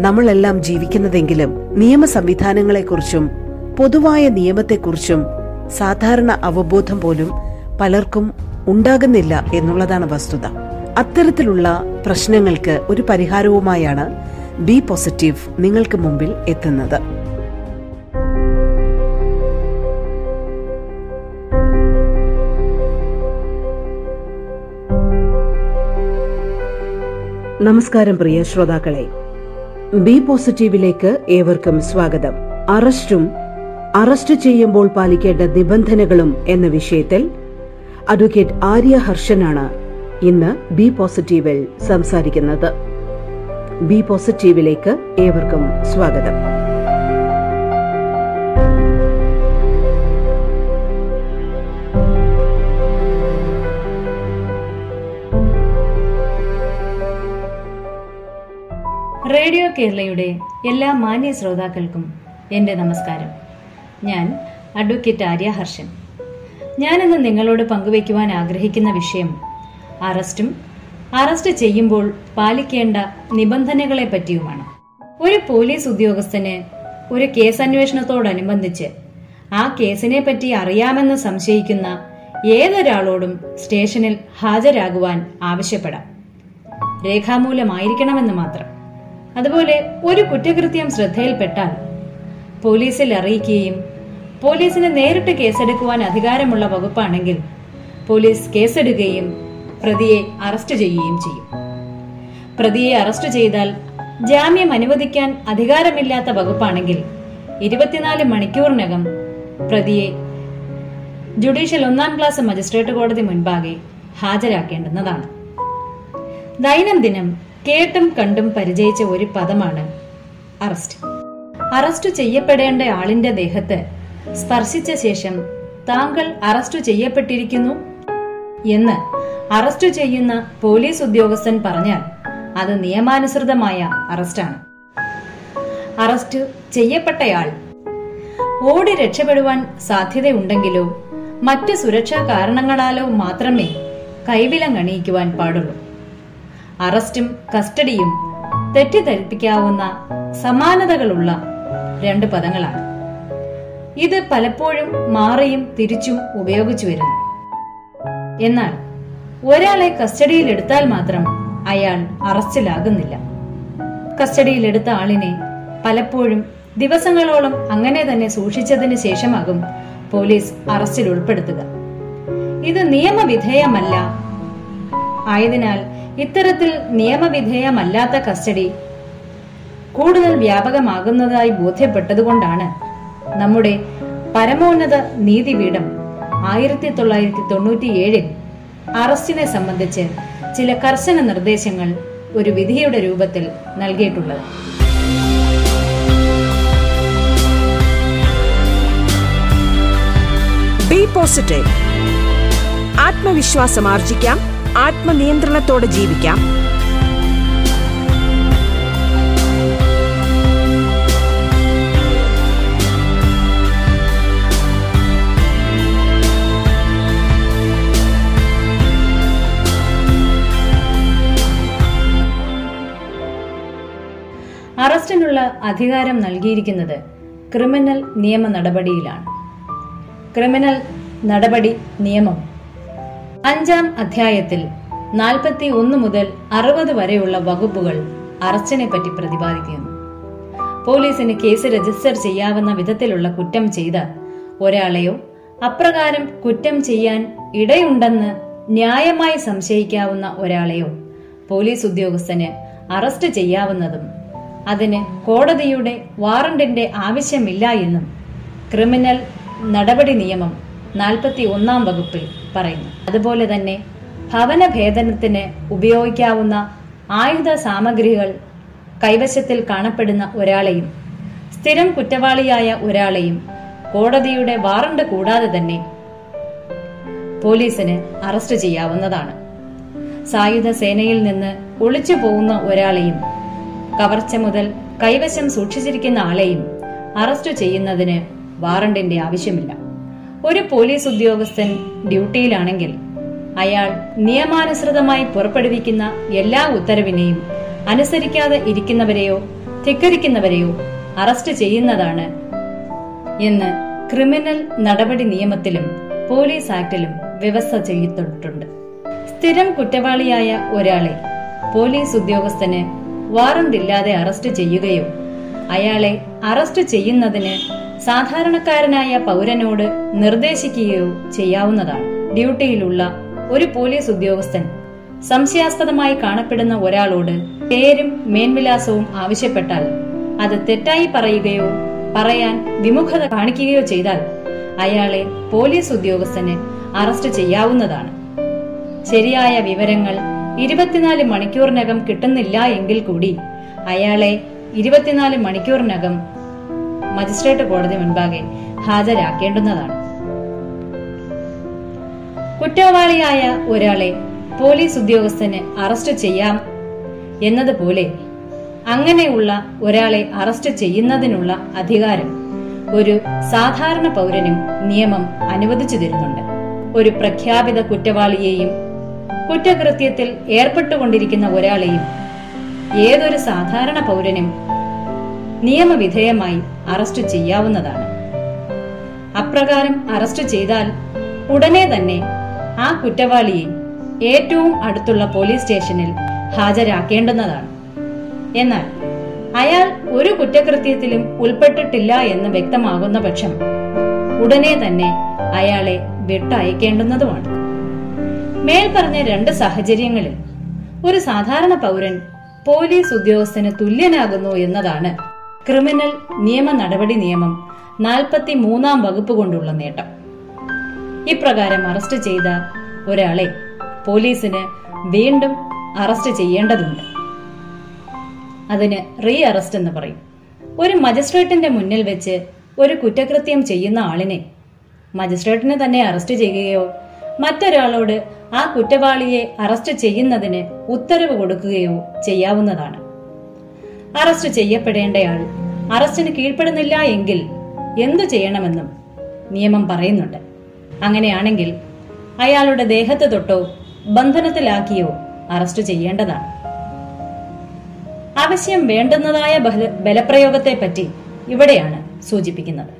നമ്മളെല്ലാം ജീവിക്കുന്നതെങ്കിലും നിയമ സംവിധാനങ്ങളെക്കുറിച്ചും പൊതുവായ നിയമത്തെക്കുറിച്ചും സാധാരണ അവബോധം പോലും പലർക്കും ഉണ്ടാകുന്നില്ല എന്നുള്ളതാണ് വസ്തുത. അത്തരത്തിലുള്ള പ്രശ്നങ്ങൾക്ക് ഒരു പരിഹാരവുമായാണ് ബി പോസിറ്റീവ് നിങ്ങൾക്ക് മുമ്പിൽ എത്തുന്നത്. നമസ്കാരം പ്രിയ ശ്രോതാക്കളെ. ബി പോസിറ്റീവിലേക്ക് ഏവർക്കും സ്വാഗതം. അറസ്റ്റും അറസ്റ്റ് ചെയ്യുമ്പോൾ പാലിക്കേണ്ട നിബന്ധനകളും എന്ന വിഷയത്തിൽ അഡ്വക്കേറ്റ് ആര്യ ഹർഷനാണ് ഇന്ന് ബി പോസിറ്റീവിൽ സംസാരിക്കുന്നത്. ബി പോസിറ്റീവിലേക്ക് ഏവർക്കും സ്വാഗതം. റേഡിയോ കേരളയുടെ എല്ലാ മാന്യ ശ്രോതാക്കൾക്കും എന്റെ നമസ്കാരം. ഞാൻ അഡ്വക്കേറ്റ് ആര്യ ഹർഷൻ. ഞാനിന്ന് നിങ്ങളോട് പങ്കുവയ്ക്കുവാൻ ആഗ്രഹിക്കുന്ന വിഷയം അറസ്റ്റും അറസ്റ്റ് ചെയ്യുമ്പോൾ പാലിക്കേണ്ട നിബന്ധനകളെ പറ്റിയുമാണ്. ഒരു പോലീസ് ഉദ്യോഗസ്ഥന് ഒരു കേസ് കേസന്വേഷണത്തോടനുബന്ധിച്ച് ആ കേസിനെ പറ്റി അറിയാമെന്ന് സംശയിക്കുന്ന ഏതൊരാളോടും സ്റ്റേഷനിൽ ഹാജരാകുവാൻ ആവശ്യപ്പെടാം. രേഖാമൂലമായിരിക്കണമെന്ന് മാത്രം. അതുപോലെ ഒരു കുറ്റകൃത്യം ശ്രദ്ധയിൽപ്പെട്ടാൽ പോലീസിൽ അറിയിക്കുകയും പോലീസിന് നേരിട്ട് കേസെടുക്കുവാൻ അധികാരമുള്ള വകുപ്പാണെങ്കിൽ പോലീസ് കേസെടുക്കുകയും പ്രതിയെ അറസ്റ്റ് ചെയ്യുകയും ചെയ്യും. പ്രതിയെ അറസ്റ്റ് ചെയ്താൽ ജാമ്യം അനുവദിക്കാൻ അധികാരമില്ലാത്ത വകുപ്പാണെങ്കിൽ ഇരുപത്തിനാല് മണിക്കൂറിനകം പ്രതിയെ ജുഡീഷ്യൽ ഒന്നാം ക്ലാസ് മജിസ്ട്രേറ്റ് കോടതി മുൻപാകെ ഹാജരാക്കേണ്ടുന്നതാണ്. ദൈനംദിനം കേട്ടും കണ്ടും പരിചയിച്ച ഒരു പദമാണ് അറസ്റ്റ്. അറസ്റ്റ് ചെയ്യപ്പെടേണ്ട ആളിന്റെ ദേഹത്ത് സ്പർശിച്ച ശേഷം താങ്കൾ അറസ്റ്റ് ചെയ്യപ്പെട്ടിരിക്കുന്നു എന്ന് അറസ്റ്റ് ചെയ്യുന്ന പോലീസ് ഉദ്യോഗസ്ഥൻ പറഞ്ഞാൽ അത് നിയമാനുസൃതമായ അറസ്റ്റാണ്. അറസ്റ്റ് ചെയ്യപ്പെട്ടയാൾ ഓടി രക്ഷപ്പെടുവാൻ സാധ്യതയുണ്ടെങ്കിലോ മറ്റ് സുരക്ഷാ കാരണങ്ങളാലോ മാത്രമേ കൈവിലങ്ങണിയിക്കുവാൻ പാടുള്ളൂ. അറസ്റ്റും കസ്റ്റഡിയും തെറ്റിദ്ധരിപ്പിക്കാവുന്ന സമാനതകളുള്ള രണ്ട് പദങ്ങളാണ്. ഇത് പലപ്പോഴും മാറിയും തിരിച്ചും ഉപയോഗിച്ചു വരുന്നു. എന്നാൽ ഒരാളെ കസ്റ്റഡിയിൽ എടുത്താൽ മാത്രം അയാൾ അറസ്റ്റിലാകുന്നില്ല. കസ്റ്റഡിയിൽ കസ്റ്റഡിയിലെടുത്ത ആളിനെ പലപ്പോഴും ദിവസങ്ങളോളം അങ്ങനെ തന്നെ സൂക്ഷിച്ചതിന് ശേഷമാകും പോലീസ് അറസ്റ്റിൽ ഉൾപ്പെടുത്തുക. ഇത് നിയമവിധേയമല്ല. ആയതിനാൽ ഇത്തരത്തിൽ നിയമവിധേയമല്ലാത്ത കസ്റ്റഡി കൂടുതൽ വ്യാപകമാകുന്നതായി ബോധ്യപ്പെട്ടതുകൊണ്ടാണ് നമ്മുടെ പരമോന്നത നീതിപീഠം ആയിരത്തി തൊള്ളായിരത്തി തൊണ്ണൂറ്റിയേഴിൽ അറസ്റ്റിനെ സംബന്ധിച്ച് ചില കർശന നിർദ്ദേശങ്ങൾ ഒരു വിധിയുടെ രൂപത്തിൽ നൽകിയിട്ടുള്ളത്. ബി പോസിറ്റീവ് ആത്മവിശ്വാസം ആർജിക്കാം ആത്മനിയന്ത്രണത്തോടെ ജീവിക്കാം. അറസ്റ്റിനുള്ള അധികാരം നൽകിയിരിക്കുന്നത് ക്രിമിനൽ നിയമ നടപടിയിലാണ്. ക്രിമിനൽ നടപടി നിയമം. അഞ്ചാം അധ്യായത്തിൽ നാൽപ്പത്തി ഒന്ന് മുതൽ അറുപത് വരെയുള്ള വകുപ്പുകൾ അറസ്റ്റിനെ പറ്റി പ്രതിപാദിക്കുന്നു. പോലീസിന് കേസ് രജിസ്റ്റർ ചെയ്യാവുന്ന വിധത്തിലുള്ള കുറ്റം ചെയ്ത ഒരാളെയോ അപ്രകാരം കുറ്റം ചെയ്യാൻ ഇടയുണ്ടെന്ന് ന്യായമായി സംശയിക്കാവുന്ന ഒരാളെയോ പോലീസ് ഉദ്യോഗസ്ഥന് അറസ്റ്റ് ചെയ്യാവുന്നതും അതിന് കോടതിയുടെ വാറണ്ടിന്റെ ആവശ്യമില്ല എന്നും ക്രിമിനൽ നടപടി നിയമം നാൽപ്പത്തി ഒന്നാം വകുപ്പിൽ പറയുന്നു. അതുപോലെ തന്നെ ഭവന ഭേദനത്തിന് ഉപയോഗിക്കാവുന്ന ആയുധ സാമഗ്രികൾ കൈവശത്തിൽ കാണപ്പെടുന്ന ഒരാളെയും സ്ഥിരം കുറ്റവാളിയായ ഒരാളെയും കോടതിയുടെ വാറണ്ട് കൂടാതെ തന്നെ പോലീസിന് അറസ്റ്റ് ചെയ്യാവുന്നതാണ്. സായുധ സേനയിൽ നിന്ന് ഒളിച്ചു പോകുന്ന ഒരാളെയും കവർച്ച മുതൽ കൈവശം സൂക്ഷിച്ചിരിക്കുന്ന ആളെയും അറസ്റ്റ് ചെയ്യുന്നതിന് വാറണ്ടിന്റെ ആവശ്യമില്ല. ഒരു പോലീസ് ഉദ്യോഗസ്ഥൻ ഡ്യൂട്ടിയിലാണെങ്കിൽ അയാൾ നിയമാനുസൃതമായി പുറപ്പെടുവിക്കുന്ന എല്ലാ ഉത്തരവിനെയും അനുസരിക്കാതെ ഇരിക്കുന്നവരെയോ ധിക്കരിക്കുന്നവരെയോ അറസ്റ്റ് ചെയ്യുന്നതാണ് എന്ന് ക്രിമിനൽ നടപടി നിയമത്തിലും പോലീസ് ആക്ടിലും വ്യവസ്ഥ ചെയ്തിട്ടുണ്ട്. സ്ഥിരം കുറ്റവാളിയായ ഒരാളെ പോലീസ് ഉദ്യോഗസ്ഥന് വാറണ്ടില്ലാതെ അറസ്റ്റ് ചെയ്യുകയോ അയാളെ അറസ്റ്റ് ചെയ്യുന്നതിന് സാധാരണക്കാരനായ പൗരനോട് നിർദ്ദേശിക്കുകയോ ചെയ്യാവുന്നതാണ്. ഡ്യൂട്ടിയിലുള്ള ഒരു പോലീസ് ഉദ്യോഗസ്ഥൻ സംശയാസ്പദമായി കാണപ്പെടുന്ന ഒരാളോട് പേരും മേൻവിലാസവും ആവശ്യപ്പെട്ടാൽ അത് തെറ്റായി പറയുകയോ പറയാൻ വിമുഖത കാണിക്കുകയോ ചെയ്താൽ അയാളെ പോലീസ് ഉദ്യോഗസ്ഥന് അറസ്റ്റ് ചെയ്യാവുന്നതാണ്. ശരിയായ വിവരങ്ങൾ ഇരുപത്തിനാല് മണിക്കൂറിനകം കിട്ടുന്നില്ല എങ്കിൽ കൂടി അയാളെ ഇരുപത്തിനാല് മണിക്കൂറിനകം മജിസ്ട്രേറ്റ് കോടതി മുൻപാകെ ഹാജരാക്കേണ്ടുന്നതാണ്. കുറ്റവാളിയായ ഒരാളെ പോലീസ് ഉദ്യോഗസ്ഥന് അറസ്റ്റ് ചെയ്യാം എന്നതുപോലെ അങ്ങനെയുള്ള ഒരാളെ അറസ്റ്റ് ചെയ്യുന്നതിനുള്ള അധികാരം ഒരു സാധാരണ പൗരനും നിയമം അനുവദിച്ചു തരുന്നുണ്ട്. ഒരു പ്രഖ്യാപിത കുറ്റവാളിയെയും കുറ്റകൃത്യത്തിൽ ഏർപ്പെട്ടുകൊണ്ടിരിക്കുന്ന ഒരാളെയും ഏതൊരു സാധാരണ പൗരനും നിയമവിധേയമായി അറസ്റ്റ് ചെയ്യാവുന്നതാണ്. അപ്രകാരം അറസ്റ്റ് ചെയ്താൽ ഉടനെ തന്നെ ആ കുറ്റവാളിയെ ഏറ്റവും അടുത്തുള്ള പോലീസ് സ്റ്റേഷനിൽ ഹാജരാക്കേണ്ടുന്നതാണ്. എന്നാൽ അയാൾ ഒരു കുറ്റകൃത്യത്തിലും ഉൾപ്പെട്ടിട്ടില്ല എന്ന് വ്യക്തമാകുന്ന പക്ഷം ഉടനെ തന്നെ അയാളെ വിട്ടയക്കേണ്ടുന്നതുമാണ്. മേൽപ്പറഞ്ഞ രണ്ട് സാഹചര്യങ്ങളിൽ ഒരു സാധാരണ പൗരൻ പോലീസ് ഉദ്യോഗസ്ഥന് തുല്യനാകുന്നു എന്നതാണ് ക്രിമിനൽ നിയമ നടപടി നിയമം നാൽപ്പത്തി മൂന്നാം വകുപ്പ് കൊണ്ടുള്ള നേട്ടം. ഇപ്രകാരം അറസ്റ്റ് ചെയ്ത ഒരാളെ പോലീസിന് വീണ്ടും അറസ്റ്റ് ചെയ്യേണ്ടതുണ്ട്. അതിന് റീ അറസ്റ്റ് എന്ന് പറയും. ഒരു മജിസ്ട്രേറ്റിന്റെ മുന്നിൽ വെച്ച് ഒരു കുറ്റകൃത്യം ചെയ്യുന്ന ആളിനെ മജിസ്ട്രേറ്റിനെ തന്നെ അറസ്റ്റ് ചെയ്യുകയോ മറ്റൊരാളോട് ആ കുറ്റവാളിയെ അറസ്റ്റ് ചെയ്യുന്നതിന് ഉത്തരവ് കൊടുക്കുകയോ ചെയ്യാവുന്നതാണ്. അറസ്റ്റ് ചെയ്യപ്പെടേണ്ടയാൾ അറസ്റ്റിന് കീഴ്പ്പെടുന്നില്ല എങ്കിൽ എന്തു ചെയ്യണമെന്നും നിയമം പറയുന്നുണ്ട്. അങ്ങനെയാണെങ്കിൽ അയാളുടെ ദേഹത്ത് തൊട്ടോ ബന്ധനത്തിലാക്കിയോ അറസ്റ്റ് ചെയ്യേണ്ടതാണ്. ആവശ്യം വേണ്ടുന്നതായ ബലപ്രയോഗത്തെ പറ്റി ഇവിടെയാണ് സൂചിപ്പിക്കുന്നത്.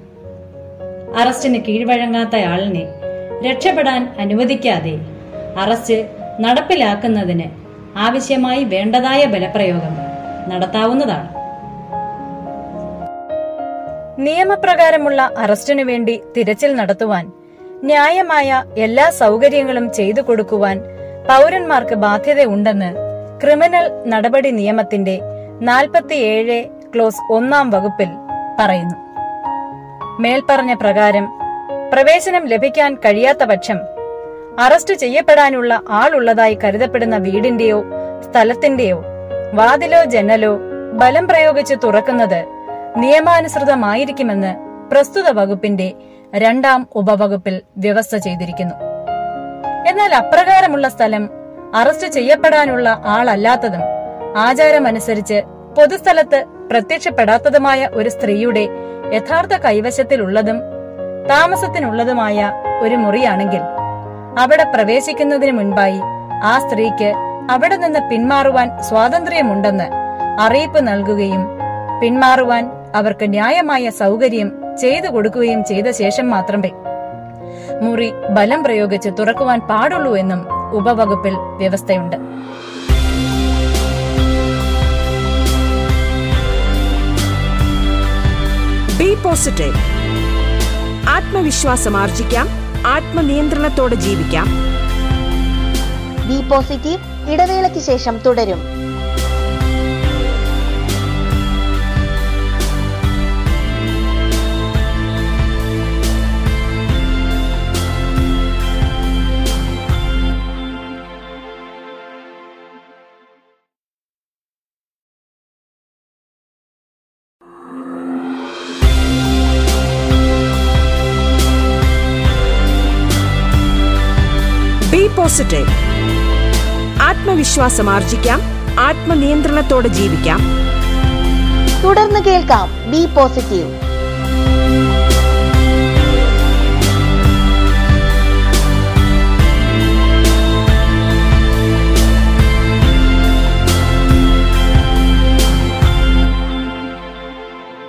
അറസ്റ്റിന് കീഴ്വഴങ്ങാത്ത ആളിനെ രക്ഷപ്പെടാൻ അനുവദിക്കാതെ അറസ്റ്റ് നടപ്പിലാക്കുന്നതിന് ആവശ്യമായി വേണ്ടതായ ബലപ്രയോഗം നടത്താവുന്നതാണ്. നിയമപ്രകാരമുള്ള അറസ്റ്റിനു വേണ്ടി തിരച്ചിൽ നടത്തുവാൻ ന്യായമായ എല്ലാ സൗകര്യങ്ങളും ചെയ്തു കൊടുക്കുവാൻ പൗരന്മാർക്ക് ബാധ്യതയുണ്ടെന്ന് ക്രിമിനൽ നടപടി നിയമത്തിന്റെ നാൽപ്പത്തിയേഴ് ക്ലോസ് ഒന്നാം വകുപ്പിൽ പറയുന്നു. മേൽപ്പറഞ്ഞ പ്രകാരം പ്രവേശനം ലഭിക്കാൻ കഴിയാത്ത പക്ഷം അറസ്റ്റ് ചെയ്യപ്പെടാനുള്ള ആളുള്ളതായി കരുതപ്പെടുന്ന വീടിന്റെയോ സ്ഥലത്തിന്റെയോ വാതിലോ ജനലോ ബലം പ്രയോഗിച്ച് തുറക്കുന്നത് നിയമാനുസൃതമായിരിക്കുമെന്ന് പ്രസ്തുത വകുപ്പിന്റെ രണ്ടാം ഉപവകുപ്പിൽ വ്യവസ്ഥ ചെയ്തിരിക്കുന്നു. എന്നാൽ അപ്രകാരമുള്ള സ്ഥലം അറസ്റ്റ് ചെയ്യപ്പെടാനുള്ള ആളല്ലാത്തതും ആചാരമനുസരിച്ച് പൊതുസ്ഥലത്ത് പ്രത്യക്ഷപ്പെടാത്തതുമായ ഒരു സ്ത്രീയുടെ യഥാർത്ഥ കൈവശത്തിലുള്ളതും താമസത്തിനുള്ളതുമായ ഒരു മുറിയാണെങ്കിൽ അവിടെ പ്രവേശിക്കുന്നതിന് മുൻപായി ആ സ്ത്രീക്ക് അവിടെ നിന്ന് പിന്മാറുവാൻ സ്വാതന്ത്ര്യമുണ്ടെന്ന് അറിയിപ്പ് നൽകുകയും പിന്മാറുവാൻ അവർക്ക് ന്യായമായ സൗകര്യം ചെയ്തു കൊടുക്കുകയും ചെയ്ത ശേഷം മാത്രമേ മുറി ബലം പ്രയോഗിച്ച് തുറക്കുവാൻ പാടുള്ളൂ എന്നും ഉപവകുപ്പിൽ വ്യവസ്ഥയുണ്ട്. ബി പോസിറ്റീവ് ആത്മവിശ്വാസം ആർജിക്കാം ആത്മനിയന്ത്രണത്തോടെ ജീവിക്കാം. ബി പോസിറ്റീവ് ഇടവേളയ്ക്ക് ശേഷം തുടരും. പോസിറ്റീവ് ആത്മവിശ്വാസം ആർജിക്കാം. ആത്മനിയന്ത്രണത്തോടെ ജീവിക്കാം. തുടർന്ന് കേൾക്കാം ബി പോസിറ്റീവ്.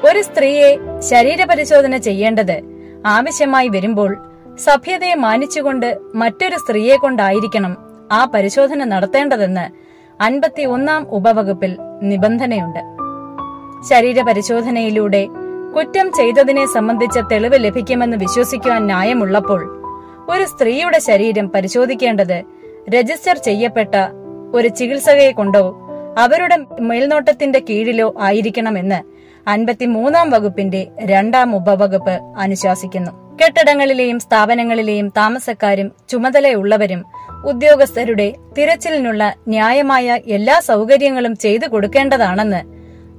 ഒരു സ്ത്രീയെ ശരീരപരിശോധന ചെയ്യേണ്ടത് ആവശ്യമായി വരുമ്പോൾ സഭ്യതയെ മാനിച്ചുകൊണ്ട് മറ്റൊരു സ്ത്രീയെ കൊണ്ടായിരിക്കണം. ആ പരിശോധന നടത്തേണ്ടതെന്ന് അൻപത്തി ഒന്നാം ഉപവകുപ്പിൽ നിബന്ധനയുണ്ട്. ശരീരപരിശോധനയിലൂടെ കുറ്റം ചെയ്തതിനെ സംബന്ധിച്ച തെളിവ് ലഭിക്കുമെന്ന് വിശ്വസിക്കുവാൻ ന്യായമുള്ളപ്പോൾ ഒരു സ്ത്രീയുടെ ശരീരം പരിശോധിക്കേണ്ടത് രജിസ്റ്റർ ചെയ്യപ്പെട്ട ഒരു ചികിത്സകയെ കൊണ്ടോ അവരുടെ മേൽനോട്ടത്തിന്റെ കീഴിലോ ആയിരിക്കണമെന്ന് അൻപത്തിമൂന്നാം വകുപ്പിന്റെ രണ്ടാം ഉപവകുപ്പ് അനുശാസിക്കുന്നു. കെട്ടിടങ്ങളിലെയും സ്ഥാപനങ്ങളിലെയും താമസക്കാരും ചുമതലയുള്ളവരും ഉദ്യോഗസ്ഥരുടെ തിരച്ചിലിനുള്ള ന്യായമായ എല്ലാ സൗകര്യങ്ങളും ചെയ്തു കൊടുക്കേണ്ടതാണെന്ന്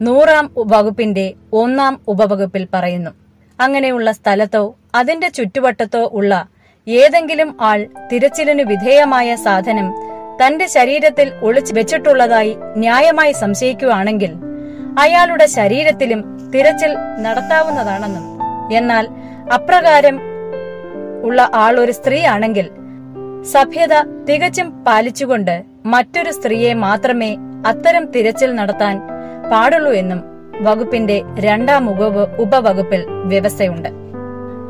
നൂറാം വകുപ്പിന്റെ ഒന്നാം ഉപവകുപ്പിൽ പറയുന്നു. അങ്ങനെയുള്ള സ്ഥലത്തോ അതിന്റെ ചുറ്റുവട്ടത്തോ ഉള്ള ഏതെങ്കിലും ആൾ തിരച്ചിലിനു വിധേയമായ സാധനം തന്റെ ശരീരത്തിൽ ഒളിച്ചു വെച്ചിട്ടുള്ളതായി ന്യായമായി സംശയിക്കുകയാണെങ്കിൽ അയാളുടെ ശരീരത്തിലും തിരച്ചിൽ നടത്താവുന്നതാണെന്നും എന്നാൽ അപ്രകാരം ഉള്ള ആൾ ഒരു സ്ത്രീയാണെങ്കിൽ സഭ്യത തികച്ചും പാലിച്ചുകൊണ്ട് മറ്റൊരു സ്ത്രീയെ മാത്രമേ അത്തരം തിരച്ചിൽ നടത്താൻ പാടുള്ളൂ എന്നും വകുപ്പിന്റെ രണ്ടാം മുഖവ് ഉപവകുപ്പിൽ വ്യവസ്ഥയുണ്ട്.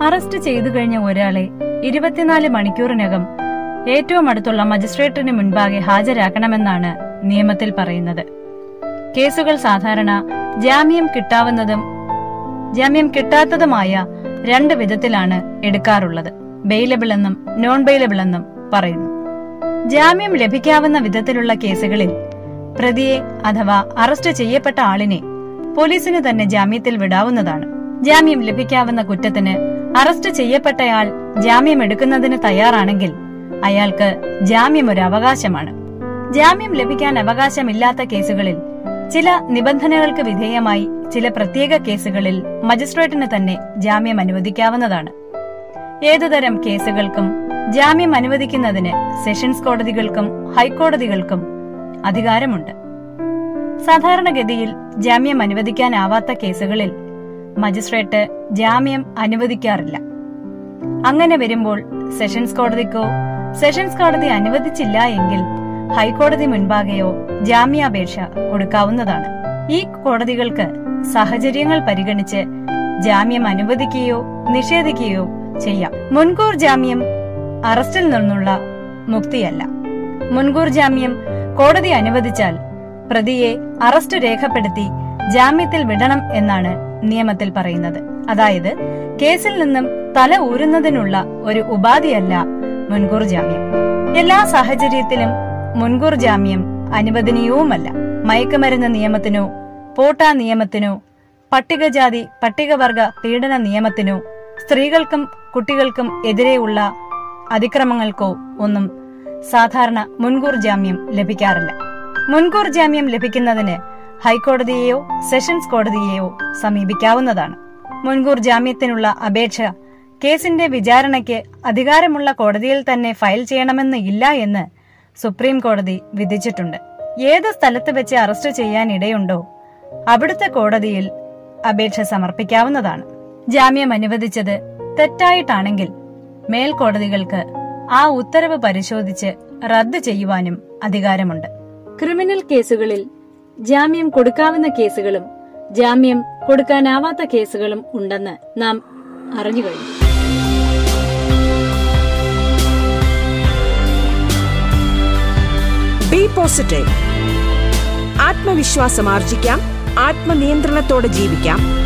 അറസ്റ്റ് ചെയ്തു കഴിഞ്ഞ ഒരാളെ ഇരുപത്തിനാല് മണിക്കൂറിനകം ഏറ്റവും അടുത്തുള്ള മജിസ്ട്രേറ്റിന് മുൻപാകെ ഹാജരാക്കണമെന്നാണ് നിയമത്തിൽ പറയുന്നത്. കേസുകൾ സാധാരണ ജാമ്യം കിട്ടാവുന്നതും ജാമ്യം കിട്ടാത്തതുമായ രണ്ട് വിധത്തിലാണ് എടുക്കാറുള്ളത്. ബെയിലബിൾ എന്നും നോൺ ബെയിലബിൾ എന്നും പറയുന്നു. ജാമ്യം ലഭിക്കാവുന്ന വിധത്തിലുള്ള കേസുകളിൽ പ്രതിയെ അഥവാ അറസ്റ്റ് ചെയ്യപ്പെട്ട ആളിനെ പോലീസിന് തന്നെ ജാമ്യത്തിൽ വിടാവുന്നതാണ്. ജാമ്യം ലഭിക്കാവുന്ന കുറ്റത്തിന് അറസ്റ്റ് ചെയ്യപ്പെട്ടയാൾ ജാമ്യം എടുക്കുന്നതിന് തയ്യാറാണെങ്കിൽ അയാൾക്ക് ജാമ്യം ഒരു അവകാശമാണ്. ജാമ്യം ലഭിക്കാൻ അവകാശമില്ലാത്ത കേസുകളിൽ ചില നിബന്ധനകൾക്ക് വിധേയമായി ചില പ്രത്യേക കേസുകളിൽ മജിസ്ട്രേറ്റിന് തന്നെ ജാമ്യം അനുവദിക്കാവുന്നതാണ്. ഏതുതരം കേസുകൾക്കും ജാമ്യം അനുവദിക്കുന്നതിന് സെഷൻസ് കോടതികൾക്കും ഹൈക്കോടതികൾക്കും അധികാരമുണ്ട്. സാധാരണഗതിയിൽ ജാമ്യം അനുവദിക്കാനാവാത്ത കേസുകളിൽ മജിസ്ട്രേറ്റ് ജാമ്യം അനുവദിക്കാറില്ല. അങ്ങനെ വരുമ്പോൾ സെഷൻസ് കോടതിക്കോ സെഷൻസ് കോടതി അനുവദിച്ചില്ല എങ്കിൽ ഹൈക്കോടതി മുൻപാകെയോ ജാമ്യാപേക്ഷ കൊടുക്കാവുന്നതാണ്. ഈ കോടതികൾക്ക് സാഹചര്യങ്ങൾ പരിഗണിച്ച് ജാമ്യം അനുവദിക്കുകയോ നിഷേധിക്കുകയോ ചെയ്യാം. മുൻകൂർ ജാമ്യം അറസ്റ്റിൽ നിന്നുള്ള മുക്തിയല്ല. മുൻകൂർ ജാമ്യം കോടതി അനുവദിച്ചാൽ പ്രതിയെ അറസ്റ്റ് രേഖപ്പെടുത്തി ജാമ്യത്തിൽ വിടണം എന്നാണ് നിയമത്തിൽ പറയുന്നത്. അതായത് കേസിൽ നിന്നും തല ഊരുന്നതിനുള്ള ഒരു ഉപാധിയല്ല മുൻകൂർ ജാമ്യം. എല്ലാ സാഹചര്യത്തിലും മുൻകൂർ ജാമ്യം അനുവദനീയവുമല്ല. മയക്കുമരുന്ന് നിയമത്തിനോ പോട്ടാ നിയമത്തിനോ പട്ടികജാതി പട്ടികവർഗ പീഡന നിയമത്തിനോ സ്ത്രീകൾക്കും കുട്ടികൾക്കും എതിരെയുള്ള അതിക്രമങ്ങൾക്കോ ഒന്നും സാധാരണ മുൻകൂർ ജാമ്യം ലഭിക്കാറില്ല. മുൻകൂർ ജാമ്യം ലഭിക്കുന്നതിന് ഹൈക്കോടതിയെയോ സെഷൻസ് കോടതിയെയോ സമീപിക്കാവുന്നതാണ്. മുൻകൂർ ജാമ്യത്തിനുള്ള അപേക്ഷ കേസിന്റെ വിചാരണയ്ക്ക് അധികാരമുള്ള കോടതിയിൽ തന്നെ ഫയൽ ചെയ്യണമെന്ന് ഇല്ല എന്ന് സുപ്രീം കോടതി വിധിച്ചിട്ടുണ്ട്. ഏത് സ്ഥലത്ത് വെച്ച് അറസ്റ്റ് ചെയ്യാൻ ഇടയുണ്ടോ അവിടുത്തെ കോടതിയിൽ അപേക്ഷ സമർപ്പിക്കാവുന്നതാണ്. ജാമ്യം അനുവദിച്ചത് തെറ്റായിട്ടാണെങ്കിൽ മേൽക്കോടതികൾക്ക് ആ ഉത്തരവ് പരിശോധിച്ച് റദ്ദ് ചെയ്യുവാനും അധികാരമുണ്ട്. ക്രിമിനൽ കേസുകളിൽ ജാമ്യം കൊടുക്കാവുന്ന കേസുകളും ജാമ്യം കൊടുക്കാനാവാത്ത കേസുകളും ഉണ്ടെന്ന് നാം അറിഞ്ഞു കഴിഞ്ഞു. Be positive. ആത്മവിശ്വാസം ആർജിക്കാം ആത്മനിയന്ത്രണത്തോടെ ജീവിക്കാം.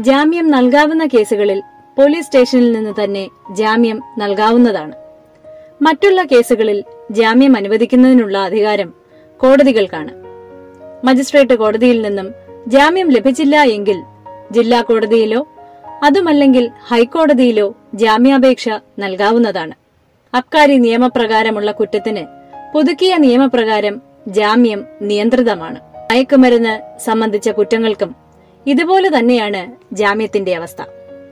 ജാമ്യം നൽകാവുന്ന കേസുകളിൽ പോലീസ് സ്റ്റേഷനിൽ നിന്ന് തന്നെ ജാമ്യം നൽകാവുന്നതാണ്. മറ്റുള്ള കേസുകളിൽ ജാമ്യം അനുവദിക്കുന്നതിനുള്ള അധികാരം കോടതികൾക്കാണ്. മജിസ്ട്രേറ്റ് കോടതിയിൽ നിന്നും ജാമ്യം ലഭിച്ചില്ല എങ്കിൽ ജില്ലാ കോടതിയിലോ അതുമല്ലെങ്കിൽ ഹൈക്കോടതിയിലോ ജാമ്യാപേക്ഷ നൽകാവുന്നതാണ്. അബ്കാരി നിയമപ്രകാരമുള്ള കുറ്റത്തിന് പുതുക്കിയ നിയമപ്രകാരം ജാമ്യം നിയന്ത്രിതമാണ്. മയക്കുമരുന്ന് സംബന്ധിച്ച കുറ്റങ്ങൾക്കും ഇതുപോലെ തന്നെയാണ് ജാമ്യത്തിന്റെ അവസ്ഥ.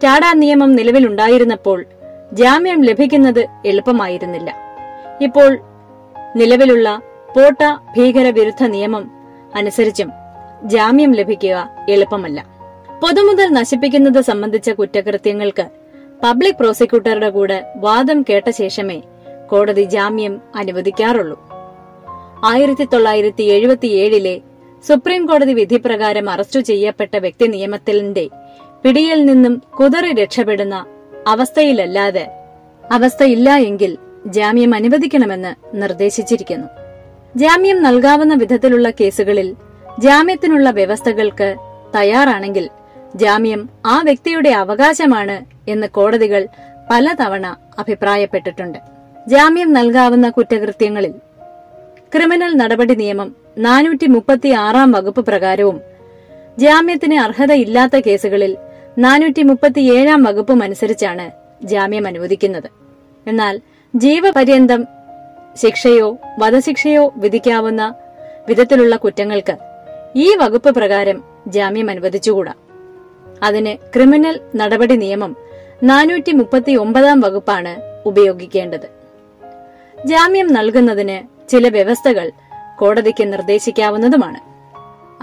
ടാഡ നിയമം നിലവിലുണ്ടായിരുന്നപ്പോൾ ജാമ്യം ലഭിക്കുന്നത് എളുപ്പമായിരുന്നില്ല. ഇപ്പോൾ നിലവിലുള്ള പോട്ട ഭീകരവിരുദ്ധ നിയമം അനുസരിച്ചും ജാമ്യം ലഭിക്കുക എളുപ്പമല്ല. പൊതുമുതൽ നശിപ്പിക്കുന്നത് സംബന്ധിച്ച കുറ്റകൃത്യങ്ങൾക്ക് പബ്ലിക് പ്രോസിക്യൂട്ടറുടെ കൂടെ വാദം കേട്ട ശേഷമേ കോടതി ജാമ്യം അനുവദിക്കാറുള്ളൂ. ആയിരത്തി തൊള്ളായിരത്തി എഴുപത്തിയേഴിലെ സുപ്രീം കോടതി വിധി പ്രകാരം അറസ്റ്റു ചെയ്യപ്പെട്ട വ്യക്തി നിയമത്തിന്റെ പിടിയിൽ നിന്നും കുതറി രക്ഷപ്പെടുന്ന അവസ്ഥയിലല്ലാതെ അവസ്ഥയില്ല എങ്കിൽ ജാമ്യം അനുവദിക്കണമെന്ന് നിർദ്ദേശിച്ചിരിക്കുന്നു. ജാമ്യം നൽകാവുന്ന വിധത്തിലുള്ള കേസുകളിൽ ജാമ്യത്തിനുള്ള വ്യവസ്ഥകൾക്ക് തയ്യാറാണെങ്കിൽ ജാമ്യം ആ വ്യക്തിയുടെ അവകാശമാണ് എന്ന് കോടതികൾ പലതവണ അഭിപ്രായപ്പെട്ടിട്ടുണ്ട്. ജാമ്യം നൽകാവുന്ന കുറ്റകൃത്യങ്ങളിൽ ക്രിമിനൽ നടപടി നിയമം നാനൂറ്റി മുപ്പത്തി ആറാം വകുപ്പ് പ്രകാരവും ജാമ്യത്തിന് അർഹതയില്ലാത്ത കേസുകളിൽ നാനൂറ്റി മുപ്പത്തിയേഴാം വകുപ്പും അനുസരിച്ചാണ് ജാമ്യം അനുവദിക്കുന്നത്. എന്നാൽ ജീവപര്യന്തം ശിക്ഷയോ വധശിക്ഷയോ വിധിക്കാവുന്ന വിധത്തിലുള്ള കുറ്റങ്ങൾക്ക് ഈ വകുപ്പ് പ്രകാരം ജാമ്യം അനുവദിച്ചുകൂടാ. അതിന് ക്രിമിനൽ നടപടി നിയമം നാനൂറ്റി മുപ്പത്തി ഒമ്പതാം വകുപ്പാണ് ഉപയോഗിക്കേണ്ടത്. ജാമ്യം നൽകുന്നതിന് ചില വ്യവസ്ഥകൾ കോടതിക്ക് നിർദ്ദേശിക്കാവുന്നതുമാണ്.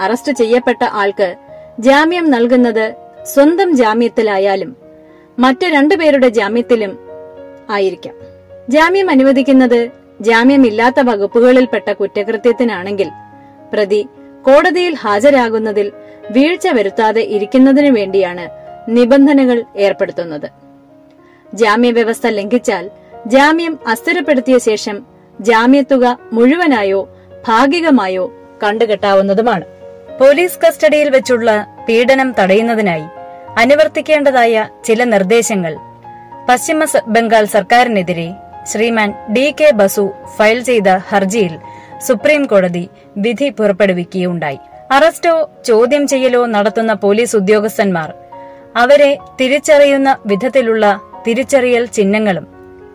അറസ്റ്റ് ചെയ്യപ്പെട്ട ആൾക്ക് ജാമ്യം നൽകുന്നത് സ്വന്തം ജാമ്യത്തിലായാലും മറ്റു രണ്ടുപേരുടെ ജാമ്യത്തിലും ആയിരിക്കാം. ജാമ്യം അനുവദിക്കുന്നത് ജാമ്യമില്ലാത്ത വകുപ്പുകളിൽപ്പെട്ട കുറ്റകൃത്യത്തിനാണെങ്കിൽ പ്രതി കോടതിയിൽ ഹാജരാകുന്നതിൽ വീഴ്ച വരുത്താതെ ഇരിക്കുന്നതിനു വേണ്ടിയാണ് നിബന്ധനകൾ ഏർപ്പെടുത്തുന്നത്. ജാമ്യവ്യവസ്ഥ ലംഘിച്ചാൽ ജാമ്യം അസ്ഥിരപ്പെടുത്തിയ ശേഷം ജാമ്യത്തുക മുഴുവനായോ ഭാഗികമായോ കണ്ടുകെട്ടാവുന്നതുമാണ്. പോലീസ് കസ്റ്റഡിയിൽ വെച്ചുള്ള പീഡനം തടയുന്നതിനായി അനുവർത്തിക്കേണ്ടതായ ചില നിർദ്ദേശങ്ങൾ പശ്ചിമ ബംഗാൾ സർക്കാരിനെതിരെ Shriman D K Basu file ചെയ്ത ഹർജിയിൽ സുപ്രീം കോടതി വിധി പുറപ്പെടുവിക്കുകയുണ്ടായി. അറസ്റ്റോ ചോദ്യം ചെയ്യലോ നടത്തുന്ന പോലീസ് ഉദ്യോഗസ്ഥന്മാർ അവരെ തിരിച്ചറിയുന്ന വിധത്തിലുള്ള തിരിച്ചറിയൽ ചിഹ്നങ്ങളും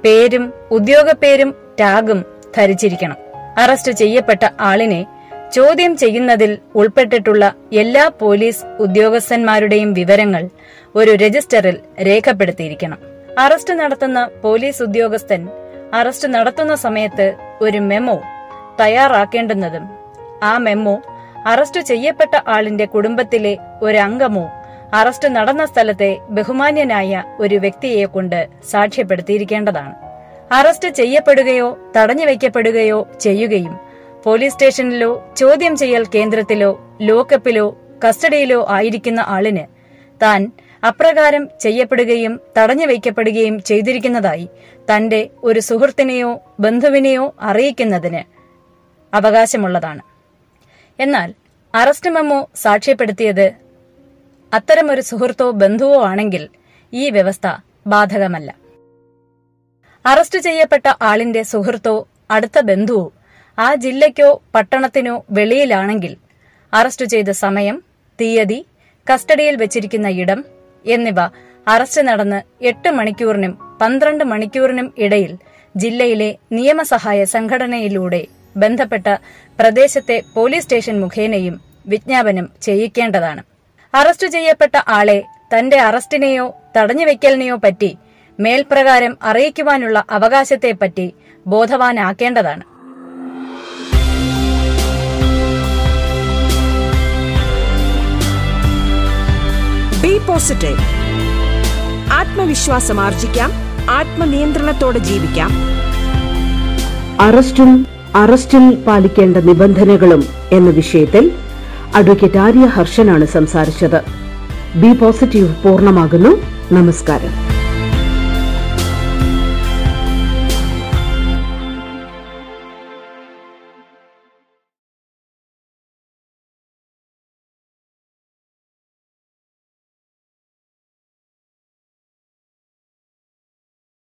പേരും ഉദ്യോഗപ്പേരും ടാഗും ധരിച്ചിരിക്കണം. അറസ്റ്റ് ചെയ്യപ്പെട്ട ആളിനെ ചോദ്യം ചെയ്യുന്നതിൽ ഉൾപ്പെട്ടിട്ടുള്ള എല്ലാ പോലീസ് ഉദ്യോഗസ്ഥന്മാരുടെയും വിവരങ്ങൾ ഒരു രജിസ്റ്ററിൽ രേഖപ്പെടുത്തിയിരിക്കണം. അറസ്റ്റ് നടത്തുന്ന പോലീസ് ഉദ്യോഗസ്ഥൻ അറസ്റ്റ് നടത്തുന്ന സമയത്ത് ഒരു മെമ്മോ തയ്യാറാക്കേണ്ടുന്നതും ആ മെമ്മോ അറസ്റ്റ് ചെയ്യപ്പെട്ട ആളിന്റെ കുടുംബത്തിലെ ഒരു അംഗമോ അറസ്റ്റ് നടന്ന സ്ഥലത്തെ ബഹുമാന്യനായ ഒരു വ്യക്തിയെ കൊണ്ട് സാക്ഷ്യപ്പെടുത്തിയിരിക്കേണ്ടതാണ്. അറസ്റ്റ് ചെയ്യപ്പെടുകയോ തടഞ്ഞു വയ്ക്കപ്പെടുകയോ ചെയ്യുകയും പോലീസ് സ്റ്റേഷനിലോ ചോദ്യം ചെയ്യൽ കേന്ദ്രത്തിലോ ലോക്കപ്പിലോ കസ്റ്റഡിയിലോ ആയിരിക്കുന്ന ആളിന് താൻ അപ്രകാരം ചെയ്യപ്പെടുകയും തടഞ്ഞു വയ്ക്കപ്പെടുകയും ചെയ്തിരിക്കുന്നതായി തന്റെ ഒരു സുഹൃത്തിനെയോ ബന്ധുവിനെയോ അറിയിക്കുന്നതിന് അവകാശമുള്ളതാണ്. എന്നാൽ അറസ്റ്റ് മെമ്മോ സാക്ഷ്യപ്പെടുത്തിയത് അത്തരമൊരു സുഹൃത്തോ ബന്ധുവോ ആണെങ്കിൽ ഈ വ്യവസ്ഥ ബാധകമല്ല. അറസ്റ്റ് ചെയ്യപ്പെട്ട ആളിന്റെ സുഹൃത്തോ അടുത്ത ബന്ധുവോ ആ ജില്ലയ്ക്കോ പട്ടണത്തിനോ വെളിയിലാണെങ്കിൽ അറസ്റ്റ് ചെയ്ത സമയം തീയതി കസ്റ്റഡിയിൽ വെച്ചിരിക്കുന്ന ഇടം എന്നിവ അറസ്റ്റ് നടന്ന് എട്ട് മണിക്കൂറിനും പന്ത്രണ്ട് മണിക്കൂറിനും ഇടയിൽ ജില്ലയിലെ നിയമസഹായ സംഘടനയിലൂടെ ബന്ധപ്പെട്ട പ്രദേശത്തെ പോലീസ് സ്റ്റേഷൻ മുഖേനയും വിജ്ഞാപനം ചെയ്യിക്കേണ്ടതാണ്. അറസ്റ്റ് ചെയ്യപ്പെട്ട ആളെ തന്റെ അറസ്റ്റിനെയോ തടഞ്ഞുവെക്കലിനെയോ പറ്റി മേൽപ്രകാരം അറിയിക്കുവാനുള്ള അവകാശത്തെപ്പറ്റി ബോധവാനാക്കേണ്ടതാണ്. ബി പോസിറ്റീവ് ആത്മവിശ്വാസം ആർജിക്കാം. ആത്മനിയന്ത്രണത്തോടെ ജീവിക്കാം. അറസ്റ്റും അറസ്റ്റിൽ പാലിക്കേണ്ട നിബന്ധനകളും എന്ന വിഷയത്തിൽ അഡ്വക്കേറ്റ് ആര്യ ഹർഷനാണ് സംസാരിച്ചത്. ബി പോസിറ്റീവ് പൂർണമാകുന്നു. നമസ്കാരം.